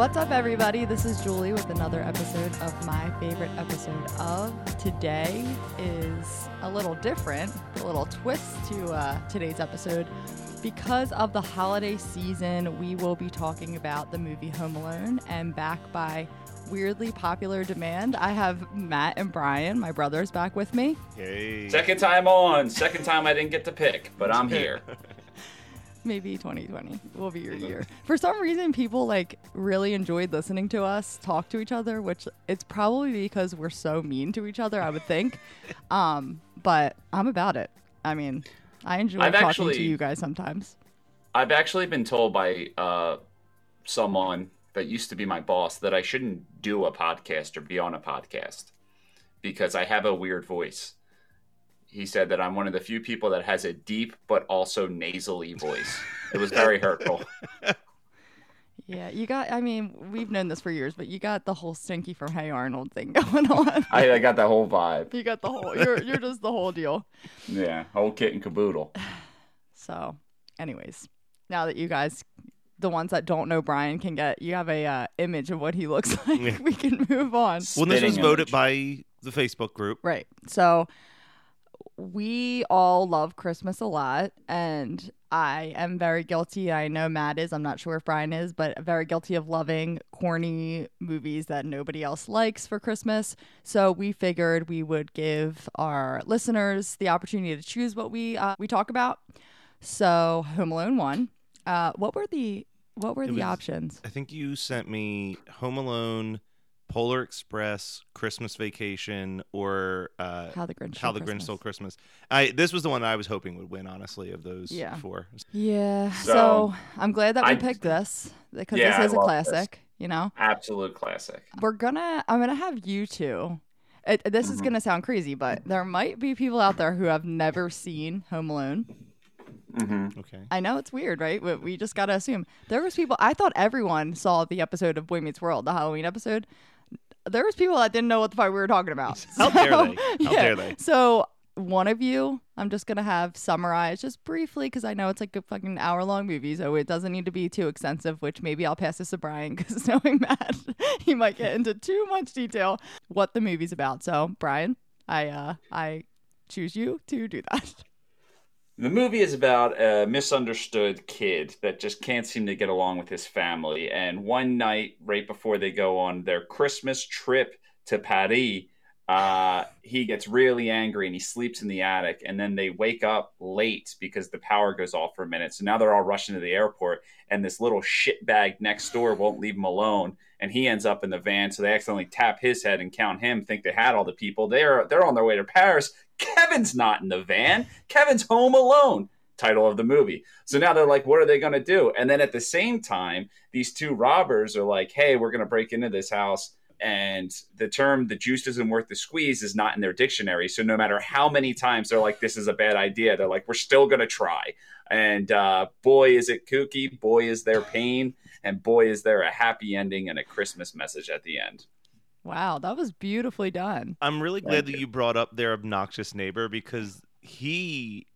What's up, everybody? This is Julie with another episode of my favorite episode of. Today is a little different, a little twist to uh, today's episode. Because of the holiday season, we will be talking about the movie Home Alone and back by weirdly popular demand. I have Matt and Brian, my brothers, back with me. Hey. Second time on. Second time I didn't get to pick, but I'm here. maybe 2020 will be your year. For some reason, people like really enjoyed listening to us talk to each other, which it's probably because we're so mean to each other. I would think, um, but I'm about it. I mean, I enjoy I've talking actually- to you guys sometimes. I've actually been told by uh, someone that used to be my boss that I shouldn't do a podcast or be on a podcast because I have a weird voice. He said that I'm one of the few people that has a deep but also nasally voice. It was very hurtful. Yeah, you got. I mean, we've known this for years, but you got the whole Stinky from Hey Arnold thing going on. I, I got that whole vibe. you got the whole. You're you're just the whole deal. Yeah, whole kit and caboodle. So, anyways, now that you guys, the ones that don't know Brian, can get you have a uh, image of what he looks like, Yeah. we can move on. Well, this was voted image. by the Facebook group. Right. So we all love Christmas a lot, and I am very guilty. I know Matt is. I'm not sure if Brian is, but very guilty of loving corny movies that nobody else likes for Christmas. So we figured we would give our listeners the opportunity to choose what we uh, we talk about. So Home Alone one. Uh, what were the what were It the was- options? I think you sent me Home Alone, Polar Express, Christmas Vacation, or uh, How the Grinch. How Stole the Grinch Christmas. Stole Christmas. I this was the one I was hoping would win, honestly, of those Yeah. four. Yeah. So, So, I'm glad that we I- picked this because Yeah, I this is a love this. classic. You know. Absolute classic. we're gonna i'm gonna have you two it, this is Mhm. gonna sound crazy but there might be people out there who have never seen home alone hmm Okay. i know it's weird right but we just gotta assume there was people i thought everyone saw the episode of boy meets world the halloween episode there was people that didn't know what the fuck we were talking about How dare So, they? How dare they? so one of you i'm just gonna have summarize just briefly because i know it's like a fucking hour long movie so it doesn't need to be too extensive which maybe i'll pass this to brian because knowing matt he might get into too much detail what the movie's about so brian i uh i choose you to do that The movie is about a misunderstood kid that just can't seem to get along with his family. And one night, right before they go on their Christmas trip to Paris, uh, he gets really angry and he sleeps in the attic. And then they wake up late because the power goes off for a minute. So now they're all rushing to the airport, and this little shitbag next door won't leave him alone. And he ends up in the van, so they accidentally tap his head and count him. Think they had all the people. They're they're on their way to Paris. Kevin's not in the van. Kevin's home alone. Title of the movie. So now they're like, what are they going to do? And then at the same time, these two robbers are like, hey, we're going to break into this house. And the term the juice isn't worth the squeeze is not in their dictionary. So no matter how many times they're like, this is a bad idea, they're like, we're still going to try. And uh, boy, is it kooky. Boy, is there pain. And boy, is there a happy ending and a Christmas message at the end. wow that was beautifully done I'm really glad Thank that you. you brought up their obnoxious neighbor because he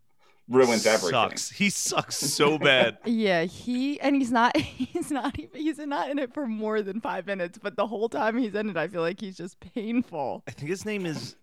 Ruins everything. sucks. He sucks so bad. yeah he and he's not he's not even he's not in it for more than five minutes but the whole time he's in it i feel like he's just painful I think his name is.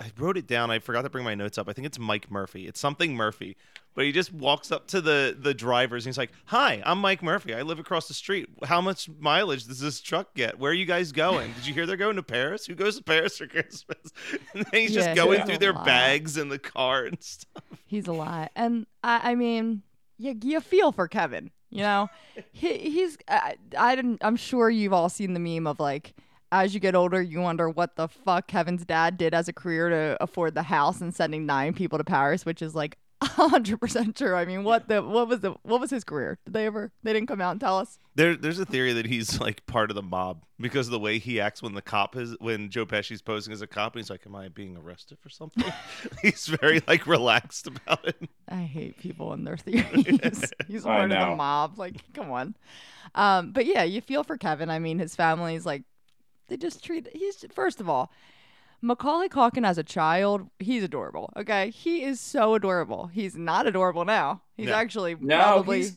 I wrote it down. I forgot to bring my notes up. I think it's Mike Murphy. It's something Murphy. But he just walks up to the the drivers and he's like, "Hi, I'm Mike Murphy. I live across the street. How much mileage does this truck get? Where are you guys going? Did you hear they're going to Paris? Who goes to Paris for Christmas?" And then he's Yeah, just going through their lot. bags in the car and stuff. He's a lot, and I, I mean, you, you feel for Kevin. You know, he, he's. I, I didn't. I'm sure you've all seen the meme of like, as you get older, you wonder what the fuck Kevin's dad did as a career to afford the house and sending nine people to Paris, which is like hundred percent true. I mean, what the what was the what was his career? Did they ever? They didn't come out and tell us. There, there's a theory that he's like part of the mob because of the way he acts when the cop is when Joe Pesci's posing as a cop. And he's like, "Am I being arrested for something?" he's very like relaxed about it. I hate people and their theories. He's part of the mob. Like, come on. Um, but yeah, you feel for Kevin. I mean, his family's like, they just treat. He's first of all, Macaulay Culkin as a child, he's adorable. Okay, he is so adorable. He's not adorable now. He's No. actually No, probably he's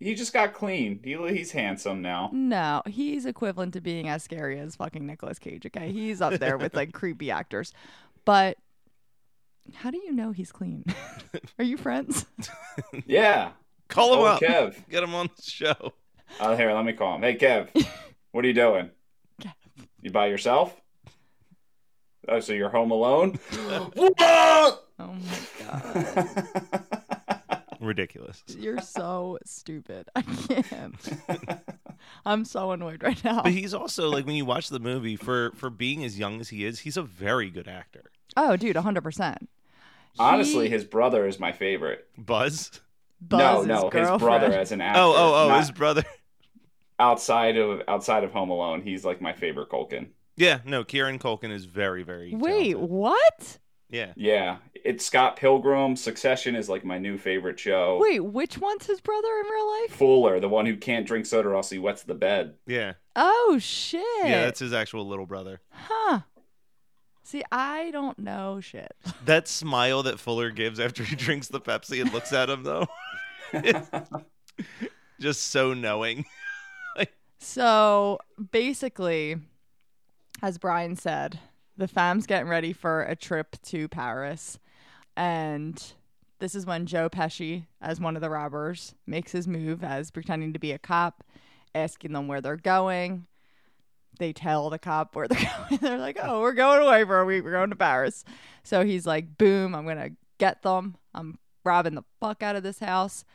He just got clean. He, he's handsome now. No, he's equivalent to being as scary as fucking Nicolas Cage. Okay, he's up there with like creepy actors. But how do you know he's clean? Are you friends? Yeah. Call him Oh, up. Kev. Get him on the show. Oh, here, let me call him. Hey, Kev. what are you doing? Kev. You by yourself? Oh, so you're home alone? Oh my god, Ridiculous. you're so stupid. I can't. I'm so annoyed right now. But he's also like when you watch the movie for for being as young as he is, he's a very good actor. Oh, dude, 100. percent Honestly, his brother is my favorite. Buzz. no, no, his brother as an actor. Oh, oh, oh, Not his brother. Outside of outside of Home Alone, he's like my favorite Culkin. Yeah, no, Kieran Culkin is very, very. Wait, talented. what? Yeah. Yeah, it's Scott Pilgrim. Succession is like my new favorite show. Wait, which one's his brother in real life? Fuller, the one who can't drink soda or else he wets the bed. Yeah. Oh shit. Yeah, that's his actual little brother. Huh. See, I don't know shit. That smile that Fuller gives after he drinks the Pepsi and looks at him though. Just so knowing. So basically, as Brian said, the fam's getting ready for a trip to Paris. And this is when Joe Pesci, as one of the robbers, makes his move as pretending to be a cop, asking them where they're going. They tell the cop where they're going. They're like, oh, we're going away for a week. We're going to Paris. So he's like, boom, I'm going to get them. I'm robbing the fuck out of this house.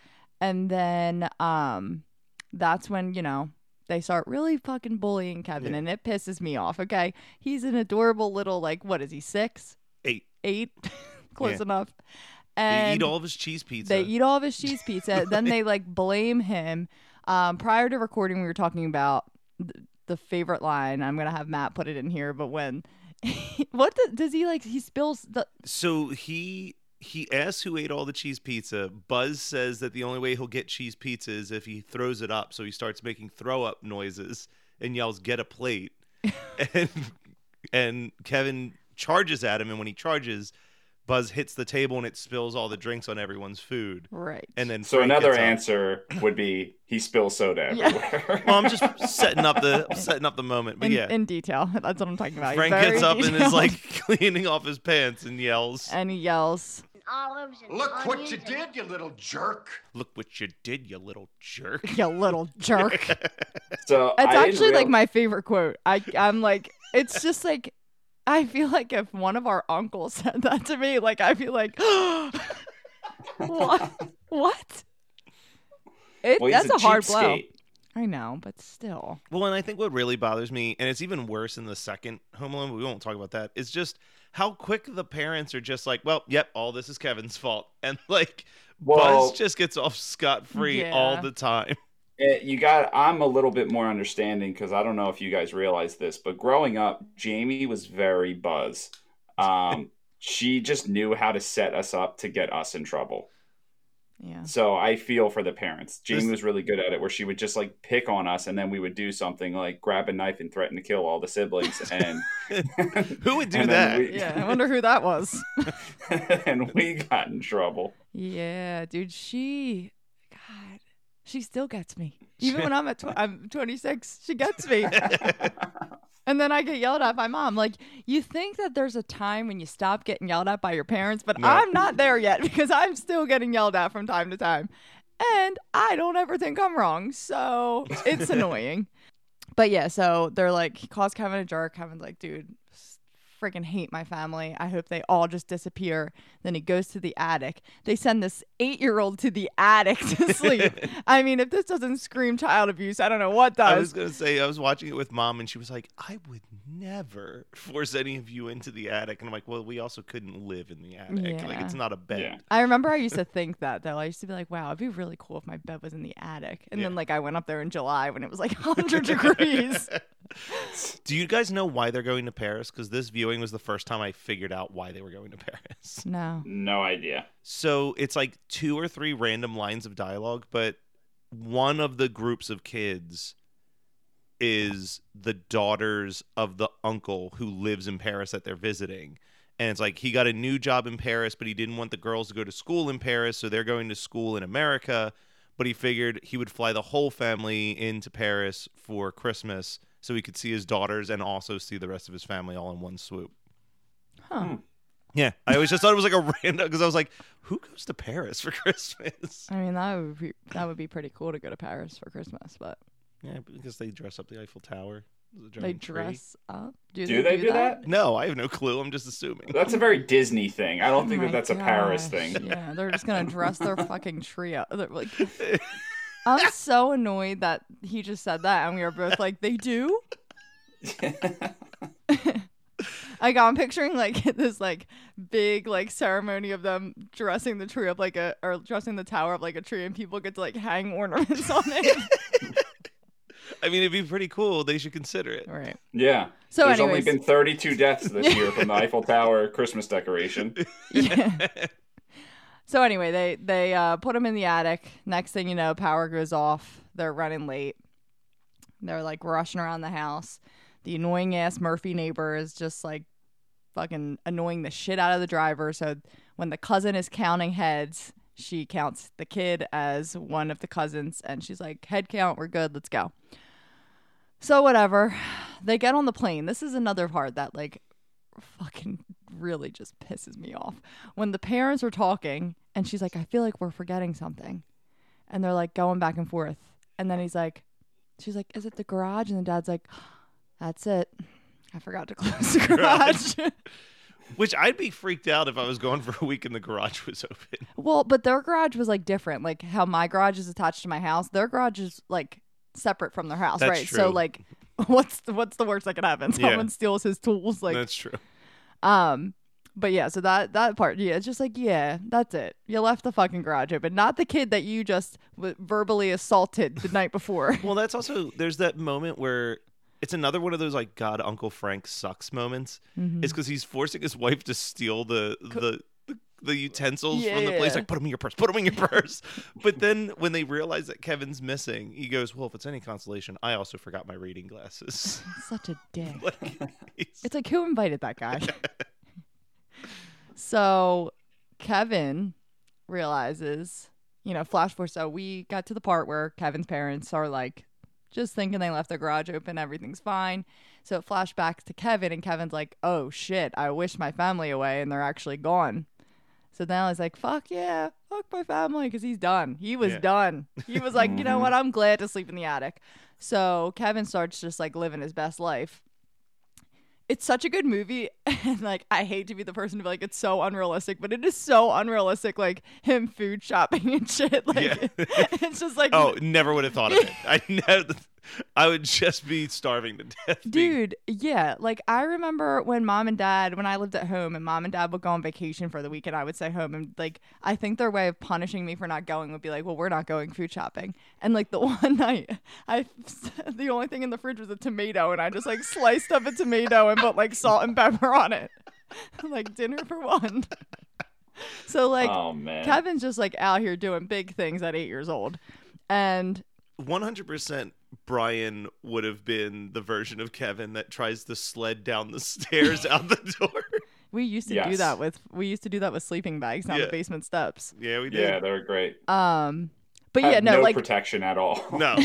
And then um, that's when, you know, they start really fucking bullying Kevin, Yeah. and it pisses me off. Okay, he's an adorable little like what is he six, Eight. eight, close Yeah. enough. And they eat all of his cheese pizza. they eat all of his cheese pizza. then they like blame him. Um, prior to recording, we were talking about th- the favorite line. I'm gonna have Matt put it in here, but when what the, does he like? He spills the So he he asks who ate all the cheese pizza. Buzz says that the only way he'll get cheese pizza is if he throws it up. So he starts making throw up noises and yells, "Get a plate!" and and Kevin charges at him, and when he charges, Buzz hits the table and it spills all the drinks on everyone's food. right. And then So Frank another gets up. answer would be he spills soda Yeah. everywhere. Well, I'm just setting up the setting up the moment, but in, yeah. in detail. That's what I'm talking about. Frank very gets up and is like cleaning off his pants and yells, and he yells, olives and Look what you and- did, you little jerk. "Look what you did, you little jerk!" "You little jerk." so It's I didn't actually like my favorite quote. I I'm like it's just like I feel like if one of our uncles said that to me, like I feel like what what? It, Well, that's a, hard blow. cheapskate. I know, but still. Well, and I think what really bothers me, and it's even worse in the second Home Alone, but we won't talk about that, is just how quick the parents are just like, well, yep, all this is Kevin's fault. And like, Well- Buzz just gets off scot free all the time. Eh, you got i'm a little bit more understanding because i don't know if you guys realize this but growing up jamie was very buzz um, she just knew how to set us up to get us in trouble Yeah. so i feel for the parents Jane This- was really good at it where she would just like pick on us and then we would do something like grab a knife and threaten to kill all the siblings and Who would do that? we- Yeah, I wonder who that was. and we got in trouble Yeah, dude, she God, she still gets me. Even when I'm at tw- I'm 26, she gets me. And then I get yelled at by mom. Like, you think that there's a time when you stop getting yelled at by your parents, but No. I'm not there yet because I'm still getting yelled at from time to time. And I don't ever think I'm wrong. So it's annoying. But yeah, so they're like, calls Kevin a jerk. Kevin's like, dude, freaking hate my family. I hope they all just disappear. Then he goes to the attic. They send this eight year old to the attic to sleep. I mean, if this doesn't scream child abuse, I don't know what does. I was gonna say I was watching it with mom, and she was like, "I would never force any of you into the attic." And I'm like, "Well, we also couldn't live in the attic. Like, it's not a bed." Yeah. I remember I used to think that though. I used to be like, wow, it'd be really cool if my bed was in the attic. And then like I went up there in July when it was like 100 degrees. Do you guys know why they're going to Paris? Because this viewing was the first time I figured out why they were going to Paris. No. no idea So it's like two or three random lines of dialogue, but one of the groups of kids is the daughters of the uncle who lives in Paris that they're visiting. And it's like he got a new job in Paris, but he didn't want the girls to go to school in Paris, so they're going to school in America. but he figured he would fly the whole family into Paris for Christmas so he could see his daughters and also see the rest of his family all in one swoop. Huh. Hmm. Yeah, I always just thought it was like a random because I was like, who goes to Paris for Christmas? I mean, that would be that would be pretty cool to go to Paris for Christmas, but Yeah, because they dress up the Eiffel Tower. The they giant tree. dress up. Do, Do they do that? No, I have no clue. I'm just assuming. That's a very Disney thing. I don't think Oh that my that's a Paris thing. Yeah, they're just gonna dress their fucking tree up. They're like, I'm so annoyed that he just said that, and we were both like, they do. Like I'm picturing like this like big like ceremony of them dressing the tree up like a or dressing the tower up like a tree, and people get to like hang ornaments on it. I mean, it'd be pretty cool. They should consider it. right. yeah. So, There's anyways, only been 32 deaths this year from the Eiffel Tower Christmas decoration. yeah. So anyway, they they uh, put him in the attic. Next thing you know, power goes off. They're running late. They're like rushing around the house. The annoying ass Murphy neighbor is just like fucking annoying the shit out of the driver. So when the cousin is counting heads, she counts the kid as one of the cousins, and she's like, "Head count, we're good. Let's go." So whatever. They get on the plane. This is another part that like fucking really just pisses me off. When the parents are talking and she's like, I feel like we're forgetting something. And they're like going back and forth. And then he's like, she's like, Is it the garage? And the dad's like, That's it. I forgot to close the garage. Which I'd be freaked out if I was going for a week and the garage was open. well, but their garage was like different. Like how my garage is attached to my house. Their garage is like separate from their house, That's right? So like what's the, what's the worst that could happen? Yeah. Someone steals his tools like That's true. Um, but yeah, so that that part, yeah, it's just like, yeah, that's it. You left the fucking garage open, not the kid that you just w- verbally assaulted the night before. Well, that's also there's that moment where it's another one of those like God Uncle Frank sucks moments. Mm-hmm. It's because he's forcing his wife to steal the the. the the utensils from the Yeah. place, like put them in your purse, put them in your purse. but then when they realize that Kevin's missing, he goes, "Well, if it's any consolation, I also forgot my reading glasses." Such a dick. like, It's like who invited that guy? so Kevin realizes, you know, flash forward. So we got to the part where Kevin's parents are like just thinking they left their garage open, everything's fine. So it flashbacks to Kevin, and Kevin's like, "Oh shit, I wish my family away, and they're actually gone." So now he's like, "Fuck yeah, fuck my family," because he's done. He was Yeah. done. He was like, "You know mm-hmm. what? I'm glad to sleep in the attic." So Kevin starts just like living his best life it's such a good movie and like i hate to be the person to be like it's so unrealistic but it is so unrealistic like him food shopping and shit like Yeah. it's just like oh, never would have thought of it. I never. I would just be starving to death. being- dude yeah like i remember when mom and dad when i lived at home and mom and dad would go on vacation for the week and i would stay home and like i think their way of punishing me for not going would be like well we're not going food shopping and like the one night i the only thing in the fridge was a tomato and i just like sliced up a tomato and put like salt and pepper on it like dinner for one so like oh man. kevin's just like out here doing big things at eight years old and 100% Brian would have been the version of Kevin that tries to sled down the stairs out the door. we used to do that with we used to do that with sleeping bags down Yeah. the basement steps Yeah, we did. yeah, they were great. Um, but Had yeah, no, no like protection at all. No.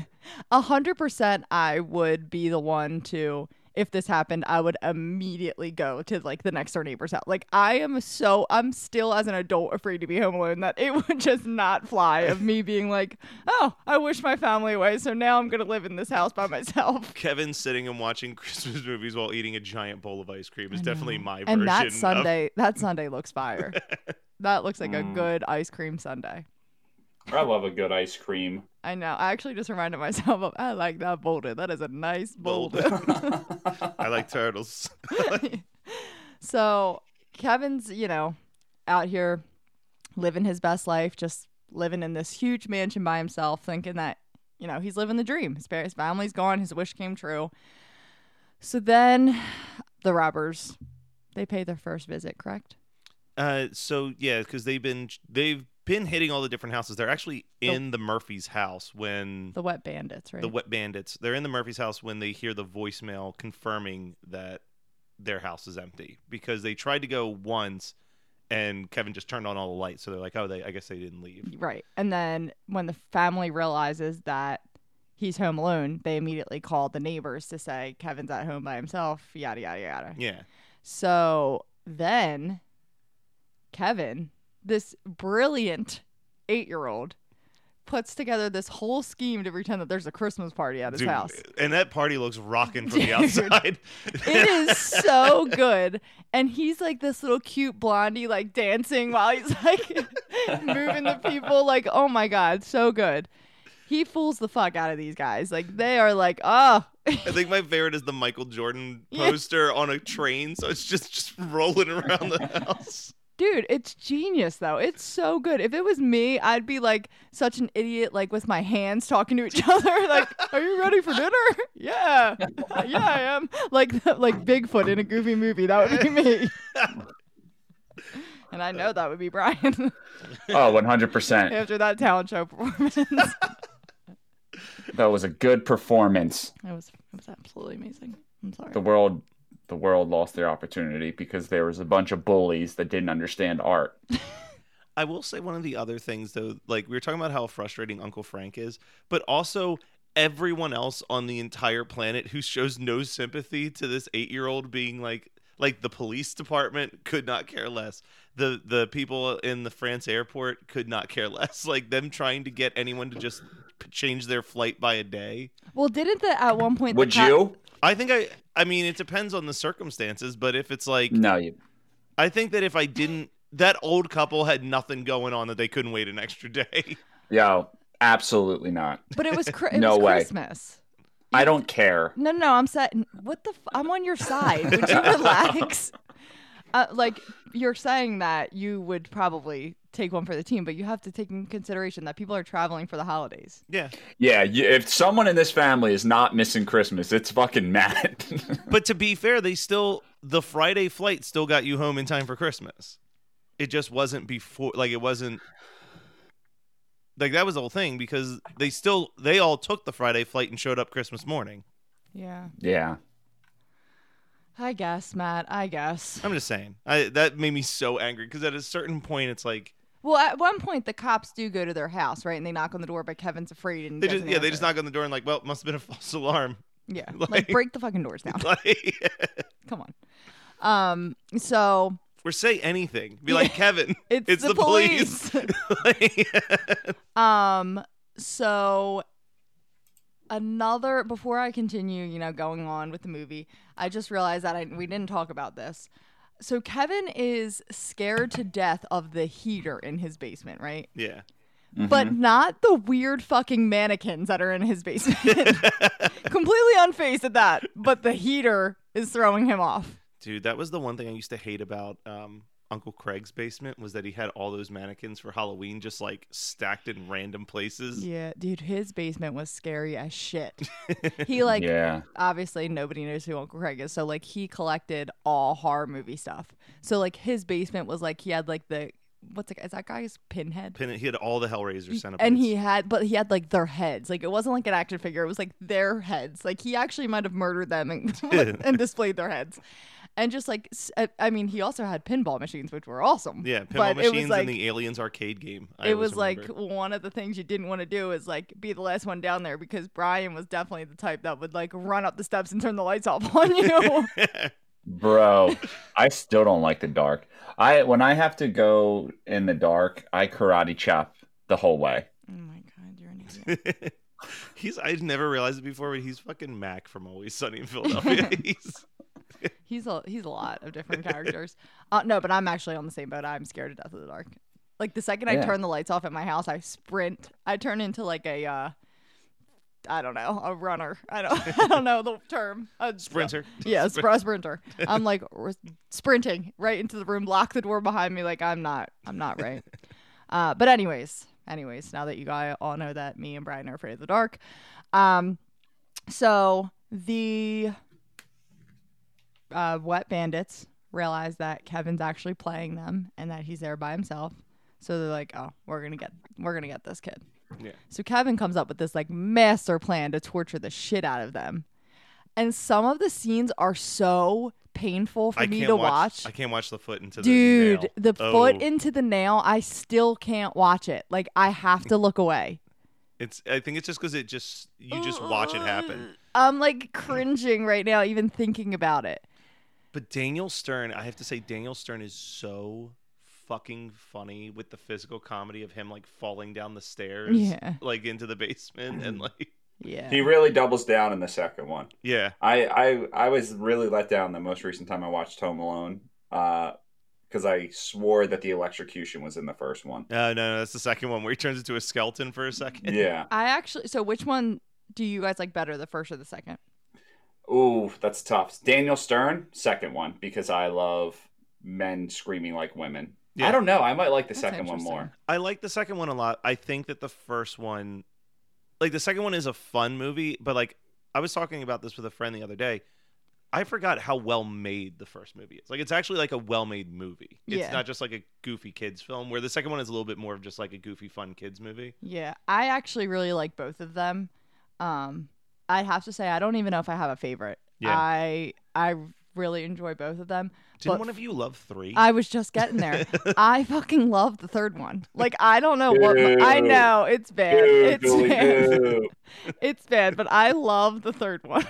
a hundred percent, I would be the one to. If this happened, I would immediately go to like the next door neighbor's house. Like I am so, I'm still as an adult afraid to be home alone that it would just not fly of me being like, oh, I wish my family away, so now I'm gonna live in this house by myself. Kevin sitting and watching Christmas movies while eating a giant bowl of ice cream is definitely know. my version. And that of- sundae, that sundae looks fire. that looks like a Mm. good ice cream sundae. I love a good ice cream. I know. I actually just reminded myself of I like that boulder. That is a nice boulder. Boulder. I like turtles. so Kevin's, you know, out here living his best life, just living in this huge mansion by himself, thinking that, you know, he's living the dream. His, par- his family's gone, his wish came true. So then the robbers, they pay their first visit, correct? Uh, so yeah, because they've been they've been hitting all the different houses. They're actually in the Murphy's house when The wet bandits, right? the wet bandits. They're in the Murphy's house when they hear the voicemail confirming that their house is empty because they tried to go once and Kevin just turned on all the lights. So they're like, oh, they I guess they didn't leave. Right. And then when the family realizes that he's home alone, they immediately call the neighbors to say Kevin's at home by himself, yada, yada, yada. Yeah. So then Kevin, this brilliant eight year old, puts together this whole scheme to pretend that there's a Christmas party at his Dude, house. and that party looks rocking from the outside. It is so good. And he's like this little cute blondie, like dancing while he's like moving the people. Like, oh my God, so good. He fools the fuck out of these guys. Like, they are like, oh. I think my favorite is the Michael Jordan Yeah. poster on a train, so it's just just rolling around the house. Dude, it's genius though. It's so good. If it was me, I'd be like such an idiot, like with my hands talking to each other. like, are you ready for dinner? yeah, yeah, I am. Like, like Bigfoot in a goofy movie. That would be me. and I know that would be Brian Oh, 100%. after that talent show performance. That was a good performance. It was it was absolutely amazing. I'm sorry. The world the world lost their opportunity because there was a bunch of bullies that didn't understand art. I will say one of the other things though, like we were talking about how frustrating Uncle Frank is, but also everyone else on the entire planet who shows no sympathy to this eight-year-old being like like the police department could not care less. The the people in the France airport could not care less. Like them trying to get anyone to just change their flight by a day. well, didn't the at one point the Would cop- you? I think I I mean it depends on the circumstances, but if it's like No, you. I think that if I didn't that old couple had nothing going on that they couldn't wait an extra day. Yo, absolutely not. But it was cri- it No was way. Christmas. I don't care. No, no, no. I'm saying, what the? F- I'm on your side. Would you relax? Uh, like you're saying that you would probably take one for the team, but you have to take in consideration that people are traveling for the holidays. Yeah. Yeah, you, if someone in this family is not missing Christmas, it's fucking mad. But to be fair, they still the Friday flight still got you home in time for Christmas. It just wasn't before like it wasn't like that was the whole thing because they still they all took the Friday flight and showed up Christmas morning. Yeah, yeah. I guess, Matt. I guess. I'm just saying. I that made me so angry because at a certain point it's like Well, at one point, the cops do go to their house, right? And they knock on the door, but Kevin's afraid and they just yeah, they just knock on the door and like, well, it must have been a false alarm. Yeah, like- like break the fucking doors down. like Come on. Um. So or say anything. Be like, Kevin, it's, the, the police. Like- Um, so another before I continue, you know, going on with the movie, I just realized that I, we didn't talk about this. So Kevin is scared to death of the heater in his basement, right? yeah. But not the weird fucking mannequins that are in his basement. Completely unfazed at that, but the heater is throwing him off. Dude, that was the one thing I used to hate about um, Uncle Craig's basement was that he had all those mannequins for Halloween just like stacked in random places. Yeah, dude, his basement was scary as shit. He like yeah. obviously nobody knows who Uncle Craig is, so like he collected all horror movie stuff. So like his basement was like he had like the what's it is that guy's pinhead? Pin- he had all the Hellraiser centipedes. and he had but he had like their heads. Like it wasn't like an action figure, it was like their heads. Like he actually might have murdered them and, and displayed their heads. And just like uh, I mean, he also had pinball machines which were awesome. yeah, pinball but it machines was like in the Aliens arcade game. I it always was like one of the things you didn't want to do is like be the last one down there because Brian was definitely the type that would like run up the steps and turn the lights off on you. Bro, I still don't like the dark. I when I have to go in the dark, I karate chop the whole way. oh my god, you're an idiot. he's I never realized it before, but he's fucking Mac from Always Sunny in Philadelphia. he's He's a he's a lot of different characters. Uh, no, but I'm actually on the same boat. I'm scared to death of the dark. Like the second I turn the lights off at my house, I sprint. I turn into like a uh I don't know, a runner. I don't I don't know the term. A sprinter. Yeah, spr- a sprinter. I'm like r- sprinting right into the room, lock the door behind me. Like I'm not, I'm not right. Uh, but anyways, anyways, now that you guys all know that me and Brian are afraid of the dark, um, so the uh, wet bandits realize that Kevin's actually playing them and that he's there by himself. So they're like, "Oh, we're gonna get, we're gonna get this kid." Yeah. So Kevin comes up with this like master plan to torture the shit out of them. And some of the scenes are so painful for I me to watch, watch. I can't watch the foot into the Dude, nail. the Oh, foot into the nail, I still can't watch it. Like I have to look away. It's. I think it's just because it just you just watch it happen. I'm like cringing right now, even thinking about it. But Daniel Stern, I have to say, Daniel Stern is so fucking funny with the physical comedy of him like falling down the stairs, Yeah. like into the basement, and like Yeah. He really doubles down in the second one. yeah, I, I I was really let down the most recent time I watched Home Alone Uh, because I swore that the electrocution was in the first one. no, no, no, that's the second one where he turns into a skeleton for a second. Yeah. I actually so which one do you guys like better, the first or the second? Ooh, that's tough. Daniel Stern, second one, because I love men screaming like women. Yeah. I don't know. I might like the That's second one more. I like the second one a lot. I think that the first one, like the second one, is a fun movie, but like I was talking about this with a friend the other day. I forgot how well made the first movie is. Like it's actually like a well made movie. It's Yeah. not just like a goofy kids film. Where the second one is a little bit more of just like a goofy fun kids movie. Yeah. I actually really like both of them. Um I have to say I don't even know if I have a favorite. Yeah. I I really enjoy both of them. Didn't But one of you love three? I was just getting there. I fucking love the third one. Like I don't know what I know it's bad. Boo, It's Julie, bad. boo. It's bad, but I love the third one.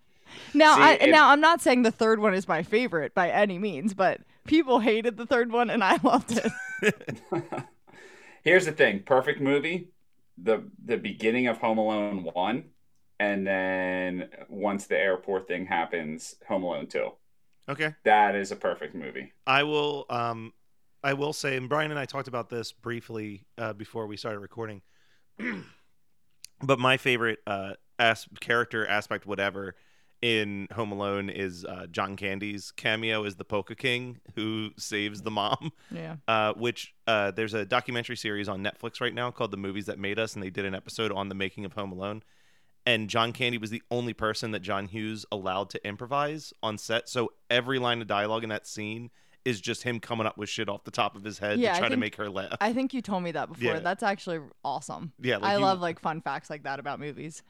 now, See, I, it- now I'm not saying the third one is my favorite by any means, but people hated the third one and I loved it. Here's the thing: perfect movie, the the beginning of Home Alone one, and then once the airport thing happens, Home Alone two. okay. That is a perfect movie. I will. Um, I will say, and Brian and I talked about this briefly uh, before we started recording. but my favorite uh, as- character aspect, whatever, in Home Alone is uh, John Candy's cameo as the Polka King who saves the mom. Yeah. Uh, which uh, there's a documentary series on Netflix right now called "The Movies That Made Us," and they did an episode on the making of Home Alone. And John Candy was the only person that John Hughes allowed to improvise on set. So every line of dialogue in that scene is just him coming up with shit off the top of his head Yeah, to try to make her laugh. I think you told me that before. Yeah. That's actually awesome. yeah, like I you- love like fun facts like that about movies.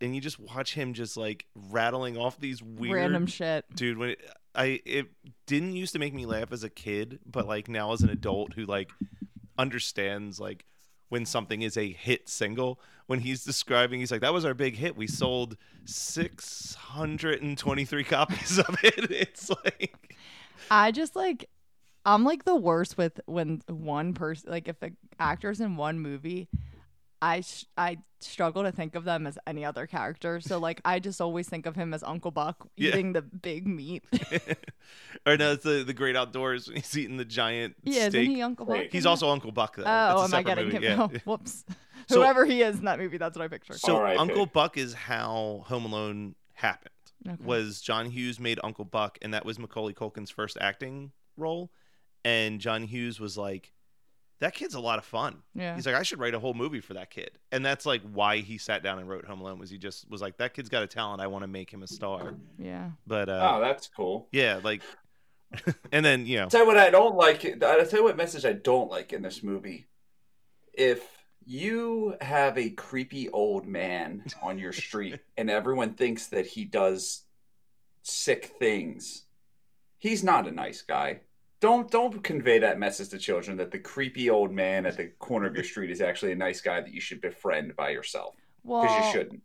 and you just watch him just like rattling off these weird Random shit. dude when it, i it didn't used to make me laugh as a kid but like now as an adult who like understands like when something is a hit single. When he's describing he's like that was our big hit. We sold 623 copies of it. It's like I just like I'm like the worst with when one person like if the actors in one movie I sh- I struggle to think of them as any other character. So like I just always think of him as Uncle Buck Yeah. eating the big meat. or no it's the, the great outdoors when he's eating the giant yeah, isn't steak he Uncle Buck? He's also uncle buck though that? Oh, That's a am I getting movie. him? yeah. Oh, whoops. So- Whoever he is in that movie, that's what I picture. So R.I.P. Uncle Buck is how Home Alone happened. Okay. Was John Hughes made Uncle Buck, and that was Macaulay Culkin's first acting role. And John Hughes was like, "That kid's a lot of fun." yeah. He's like, "I should write a whole movie for that kid." And that's like why he sat down and wrote Home Alone. Was he just was like, "That kid's got a talent. I want to make him a star." yeah. But uh, Oh, that's cool. yeah, like, and then you know, I'll tell you what I don't like. I'll tell you what message I don't like in this movie. If you have a creepy old man on your street and everyone thinks that he does sick things, he's not a nice guy. Don't don't convey that message to children that the creepy old man at the corner of your street is actually a nice guy that you should befriend by yourself because Well, you shouldn't.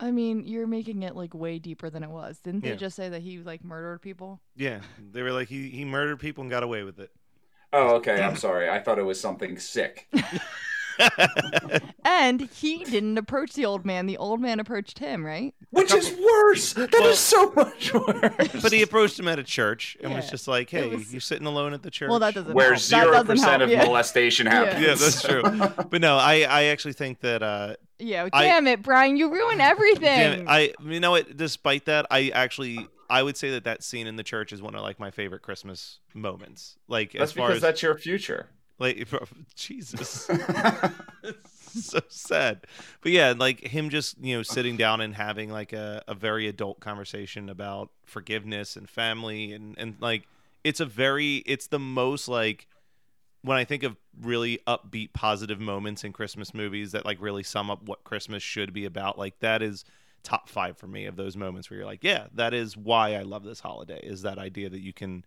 I mean, you're making it like way deeper than it was. Didn't they Yeah. just say that he like murdered people? yeah, they were like, he he murdered people and got away with it. Oh, okay. I'm sorry. I thought it was something sick. And he didn't approach the old man. The old man approached him, right? Which is worse. That is Well- so much worse. but he approached him at a church and was just like, "Hey, was- you're sitting alone at the church." Well, that doesn't where zero percent help, of yeah. molestation Yeah. happens. Yeah, that's true. but no, I, I actually think that uh, Yeah, I- damn it, Brian, you ruin everything. I you know what? Despite that, I actually I would say that that scene in the church is one of like my favorite Christmas moments. Like That's as far because as that's your future. Like Jesus, so sad. But yeah, like him just you know sitting down and having like a, a very adult conversation about forgiveness and family and and like it's a very it's the most like when I think of really upbeat positive moments in Christmas movies that like really sum up what Christmas should be about, like that is top five for me of those moments where you're like, yeah, that is why I love this holiday. Is that idea that you can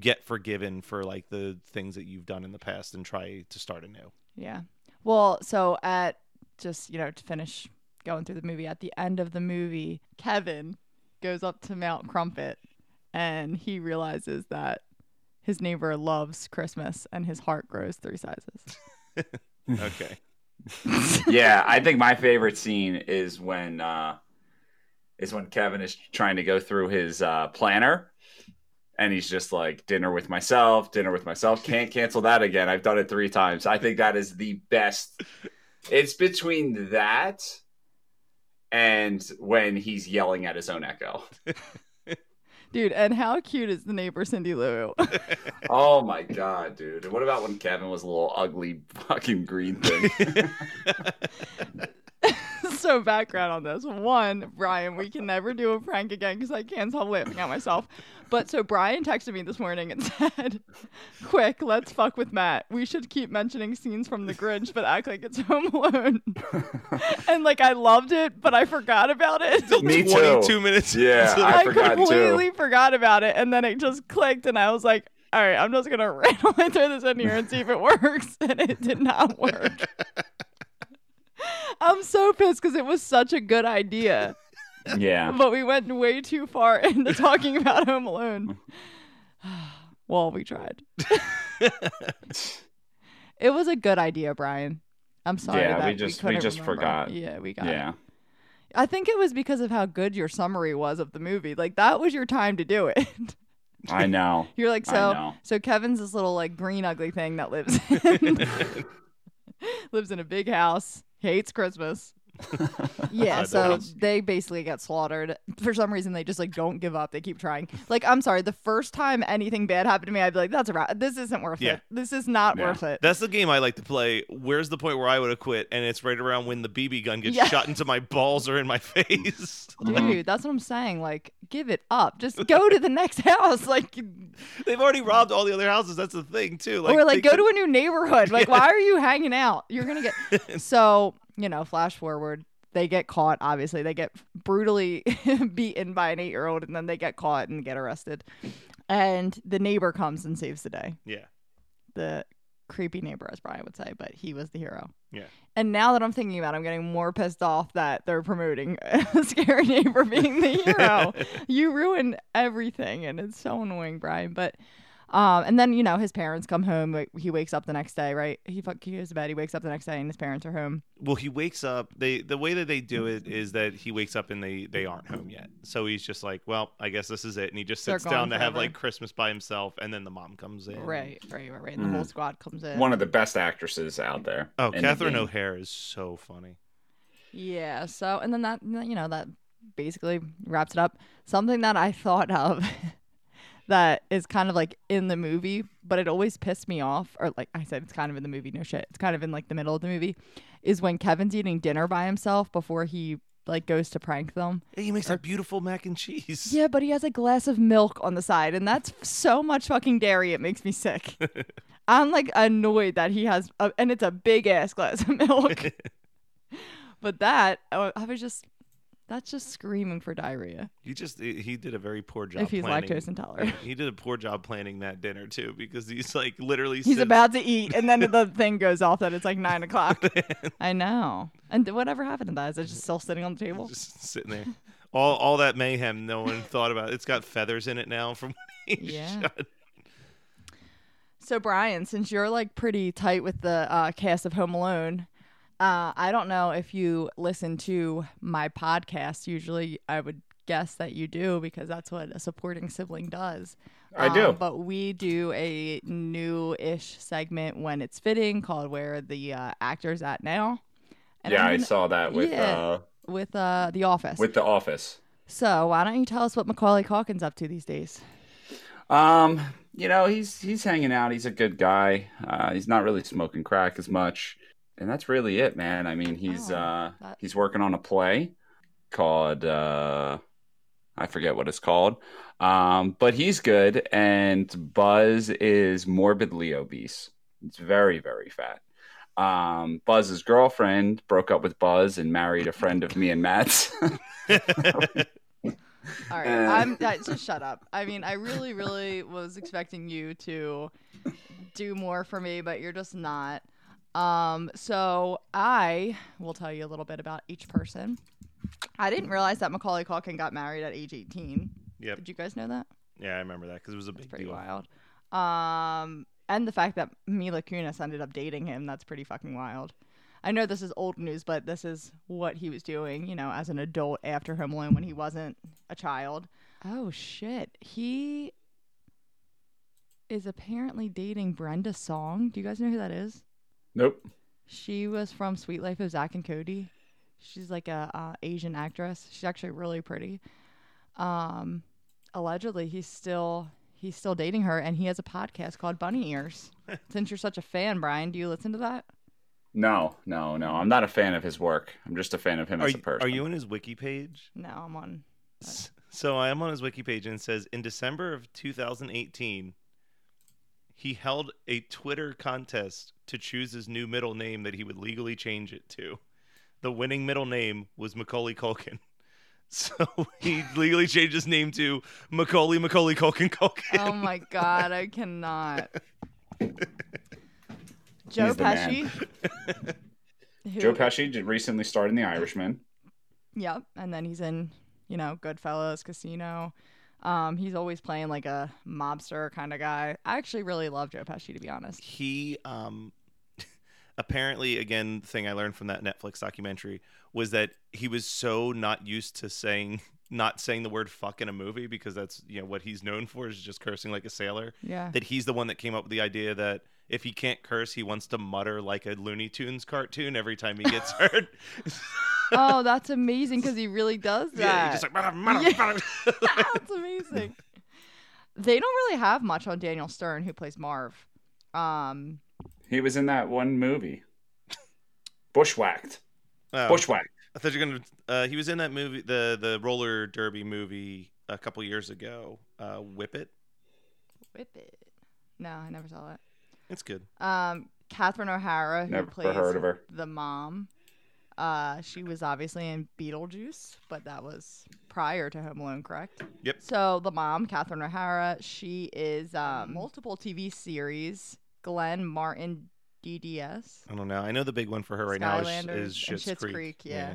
get forgiven for like the things that you've done in the past and try to start anew. Yeah. Well, so at just, you know, to finish going through the movie, at the end of the movie, Kevin goes up to Mount Crumpit and he realizes that his neighbor loves Christmas and his heart grows three sizes. Okay. yeah, I think my favorite scene is when uh, is when Kevin is trying to go through his uh, planner, and he's just like dinner with myself, dinner with myself. Can't cancel that again. I've done it three times. I think that is the best. It's between that and when he's yelling at his own echo. Dude, and how cute is the neighbor Cindy Lou? oh my god, dude! And what about when Kevin was a little ugly fucking green thing? so background on this. One brian we can never do a prank again because i can't stop laughing at myself. But so brian texted me this morning and said quick let's fuck with matt. We should keep mentioning scenes from the grinch but act like it's home alone. And like i loved it but i forgot about it. Me too. 22 minutes. Yeah, into the- I I, forgot completely forgot about it and then it just clicked and i was like all right i'm just gonna randomly throw this in here and see if it works. And it did not work i'm so pissed because it was such a good idea yeah, but we went way too far into talking about home alone well we tried it was a good idea brian i'm sorry Yeah, that we just- we couldn't just remember. forgot. yeah we got it yeah. I think it was because of how good your summary was of the movie. Like that was your time to do it. I know. You're like, so so Kevin's this little like green ugly thing that lives in lives in a big house, hates Christmas. yeah, so they basically get slaughtered. For some reason they just like don't give up. They keep trying. Like, I'm sorry, the first time anything bad happened to me, I'd be like, that's a wrap. This isn't worth Yeah. it. This is not Yeah. worth it. That's the game I like to play. Where's the point where I would have quit? And it's right around when the BB gun gets Yeah. shot into my balls or in my face. Dude, that's what I'm saying. Like, give it up. Just go to the next house. Like They've already robbed all the other houses. That's the thing too. Like, or like go could- to a new neighborhood. Like, why are you hanging out? You're gonna get so you know. Flash forward, they get caught. Obviously, they get brutally beaten by an eight year old, and then they get caught and get arrested. And the neighbor comes and saves the day. Yeah. The creepy neighbor, as Brian would say, but he was the hero. Yeah. And now that I'm thinking about, it, I'm getting more pissed off that they're promoting a scary neighbor being the hero. you ruin everything, and it's so annoying, Brian. But um, and then you know his parents come home. Like, he wakes up the next day, right? He fuck he goes to bed. He wakes up the next day, and his parents are home. Well, he wakes up. They the way that they do it is that he wakes up and they they aren't home yet. So he's just like, well, I guess this is it, and he just They're sits down gone to have forever. like Christmas by himself, and then the mom comes in. Right, right, right, right. And the whole squad comes in. One of the best actresses out there. Oh, in the Catherine game. O'Hara is so funny. Yeah. So, and then that, you know, that basically wraps it up. Something that I thought of that is kind of like in the movie, but it always pissed me off, or like I said, it's kind of in the movie, no shit. It's kind of in like the middle of the movie, is when Kevin's eating dinner by himself before he like goes to prank them. He makes that beautiful mac and cheese. Yeah, but he has a glass of milk on the side, and that's so much fucking dairy, it makes me sick. I'm like annoyed that he has, a, and it's a big ass glass of milk. but that, uh, I was just, that's just screaming for diarrhea He just he did a very poor job. if he's planning. lactose intolerant. He did a poor job planning that dinner too, because he's like literally. He's sits- about to eat, and then the thing goes off that it's like nine o'clock. I know. And whatever happened to that? Is it just still sitting on the table? just sitting there. All all that mayhem, no one thought about. It's got feathers in it now from when he Yeah. shot. So Brian, since you're like pretty tight with the uh, cast of Home Alone, uh, I don't know if you listen to my podcast. Usually, I would guess that you do because that's what a supporting sibling does. I do. Um, but we do a new-ish segment when it's fitting called "Where the uh, Actors At Now." And yeah, I'm I saw that with Yeah. uh, with uh, The Office. with The Office. so why don't you tell us what Macaulay Culkin's up to these days? Um, you know, he's he's hanging out. He's a good guy. Uh, he's not really smoking crack as much, and that's really it, man. I mean, he's Oh, uh, that- he's working on a play called uh, I forget what it's called. Um, but he's good, and Buzz is morbidly obese. It's very very fat. Um, Buzz's girlfriend broke up with Buzz and married a friend of me and Matt's. All right. I'm just shut up. I mean, I really, really was expecting you to do more for me, but you're just not. Um, so I will tell you a little bit about each person. I didn't realize that Macaulay Culkin got married at age 18. Yep. Did you guys know that? Yeah, I remember that because it was a big Pretty deal. wild. Um, and the fact that Mila Kunis ended up dating him, that's pretty fucking wild. I know this is old news, but this is what he was doing, you know, as an adult after Home Alone when he wasn't a child. Oh shit. He is apparently dating Brenda Song. Do you guys know who that is? Nope. She was from Suite Life of Zack and Cody. She's like a uh, Asian actress. She's actually really pretty. Um, allegedly, he's still he's still dating her, and he has a podcast called Bunny Ears. Since you're such a fan, Brian, do you listen to that? No, no, no. I'm not a fan of his work. I'm just a fan of him Are as you, a person. are you on his wiki page? No, I'm on. S- So I am on his wiki page and it says in December of 2018, he held a Twitter contest to choose his new middle name that he would legally change it to. The winning middle name was Macaulay Culkin. So he legally changed his name to Macaulay Macaulay Culkin Culkin. Oh my god, I cannot. Joe He's. Pesci. who- Joe Pesci did recently starred in The Irishman. Yep, and then he's in, you know, Goodfellas, Casino. Um, he's always playing like a mobster kind of guy. I actually really love Joe Pesci, to be honest. he um apparently again the thing i learned from that netflix documentary was that he was so not used to saying not saying the word fuck in a movie because that's you know what he's known for is just cursing like a sailor Yeah. that he's the one that came up with the idea that if he can't curse he wants to mutter like a looney tunes cartoon every time he gets hurt oh, that's amazing because he really does that. yeah he's just like "Mutter, mutter, Yeah. that's amazing. They don't really have much on Daniel Stern, who plays Marv. Um, He was in that one movie. Bushwhacked. Oh, Bushwhacked. I thought you were gonna. Uh, he was in that movie, the the roller derby movie, a couple years ago. Uh, Whip it. Whip it. No, I never saw it. It's good. Um, Catherine O'Hara, who Never plays heard of her. the mom. Uh, she was obviously in Beetlejuice, but that was prior to Home Alone, correct? Yep. So the mom, Catherine O'Hara, she is uh, multiple TV series. Glenn Martin, DDS, I don't know. I know the big one for her right now is, Skylanders, is Schitt's, Schitt's Creek. Creek, yeah.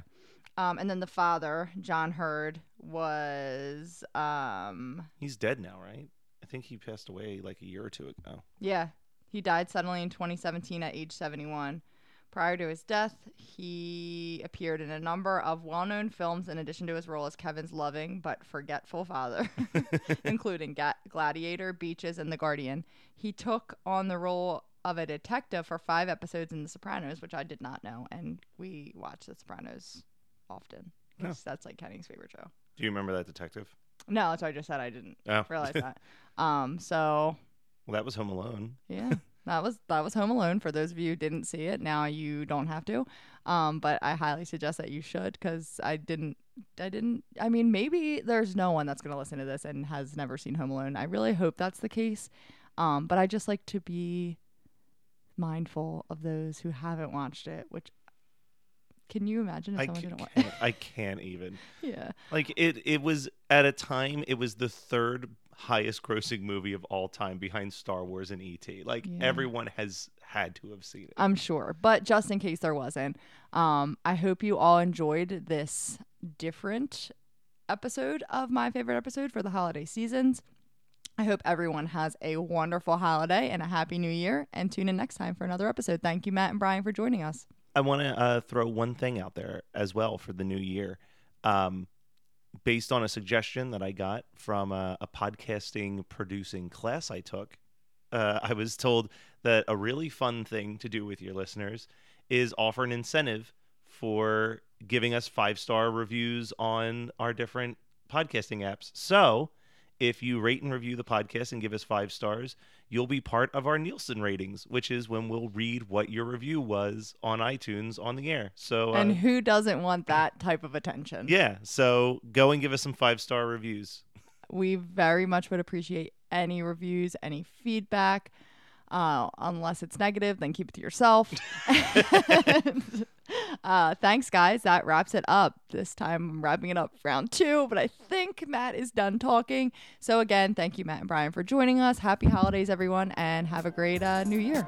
um, and then the father, John Heard, was um, He's dead now, right? I think he passed away like a year or two ago. Yeah, he died suddenly in 2017 at age 71. Prior to his death, he appeared in a number of well known films in addition to his role as Kevin's loving but forgetful father, including Ga- Gladiator, Beaches, and The Guardian. He took on the role of a detective for five episodes in The Sopranos, which I did not know, and we watch The Sopranos often. often. 'cause That's like Kenny's favorite show. Do you remember that detective? No, that's what I just said. I didn't Oh. realize that. Um, so Well, that was Home Alone. yeah, that was that was Home Alone. For those of you who didn't see it, now you don't have to. Um, but I highly suggest that you should because I didn't. I didn't. I mean, maybe there's no one that's gonna listen to this and has never seen Home Alone. I really hope that's the case. Um, but I just like to be mindful of those who haven't watched it. Which can you imagine if I someone ca- didn't watch? I can't even. yeah, Like it, it was at a time. It was the third highest grossing movie of all time behind Star Wars and ET. Like Yeah. everyone has had to have seen it. I'm sure. But just in case there wasn't, um, I hope you all enjoyed this different episode of my favorite episode for the holiday seasons. I hope everyone has a wonderful holiday and a happy new year. And tune in next time for another episode. Thank you, Matt and Brian, for joining us. I want to uh, throw one thing out there as well for the new year, um, based on a suggestion that I got from a, a podcasting producing class I took. Uh, I was told that a really fun thing to do with your listeners is offer an incentive for giving us five star reviews on our different podcasting apps. So, if you rate and review the podcast and give us five stars, you'll be part of our Nielsen ratings, which is when we'll read what your review was on iTunes on the air. So, uh, and who doesn't want that type of attention? yeah, so go and give us some five star reviews. We very much would appreciate any reviews, any feedback. Uh, unless it's negative, then keep it to yourself. And, uh, thanks, guys. That wraps it up. This time I'm wrapping it up round two, but I think Matt is done talking. So, again, thank you, Matt and Brian, for joining us. Happy holidays, everyone, and have a great uh, new year.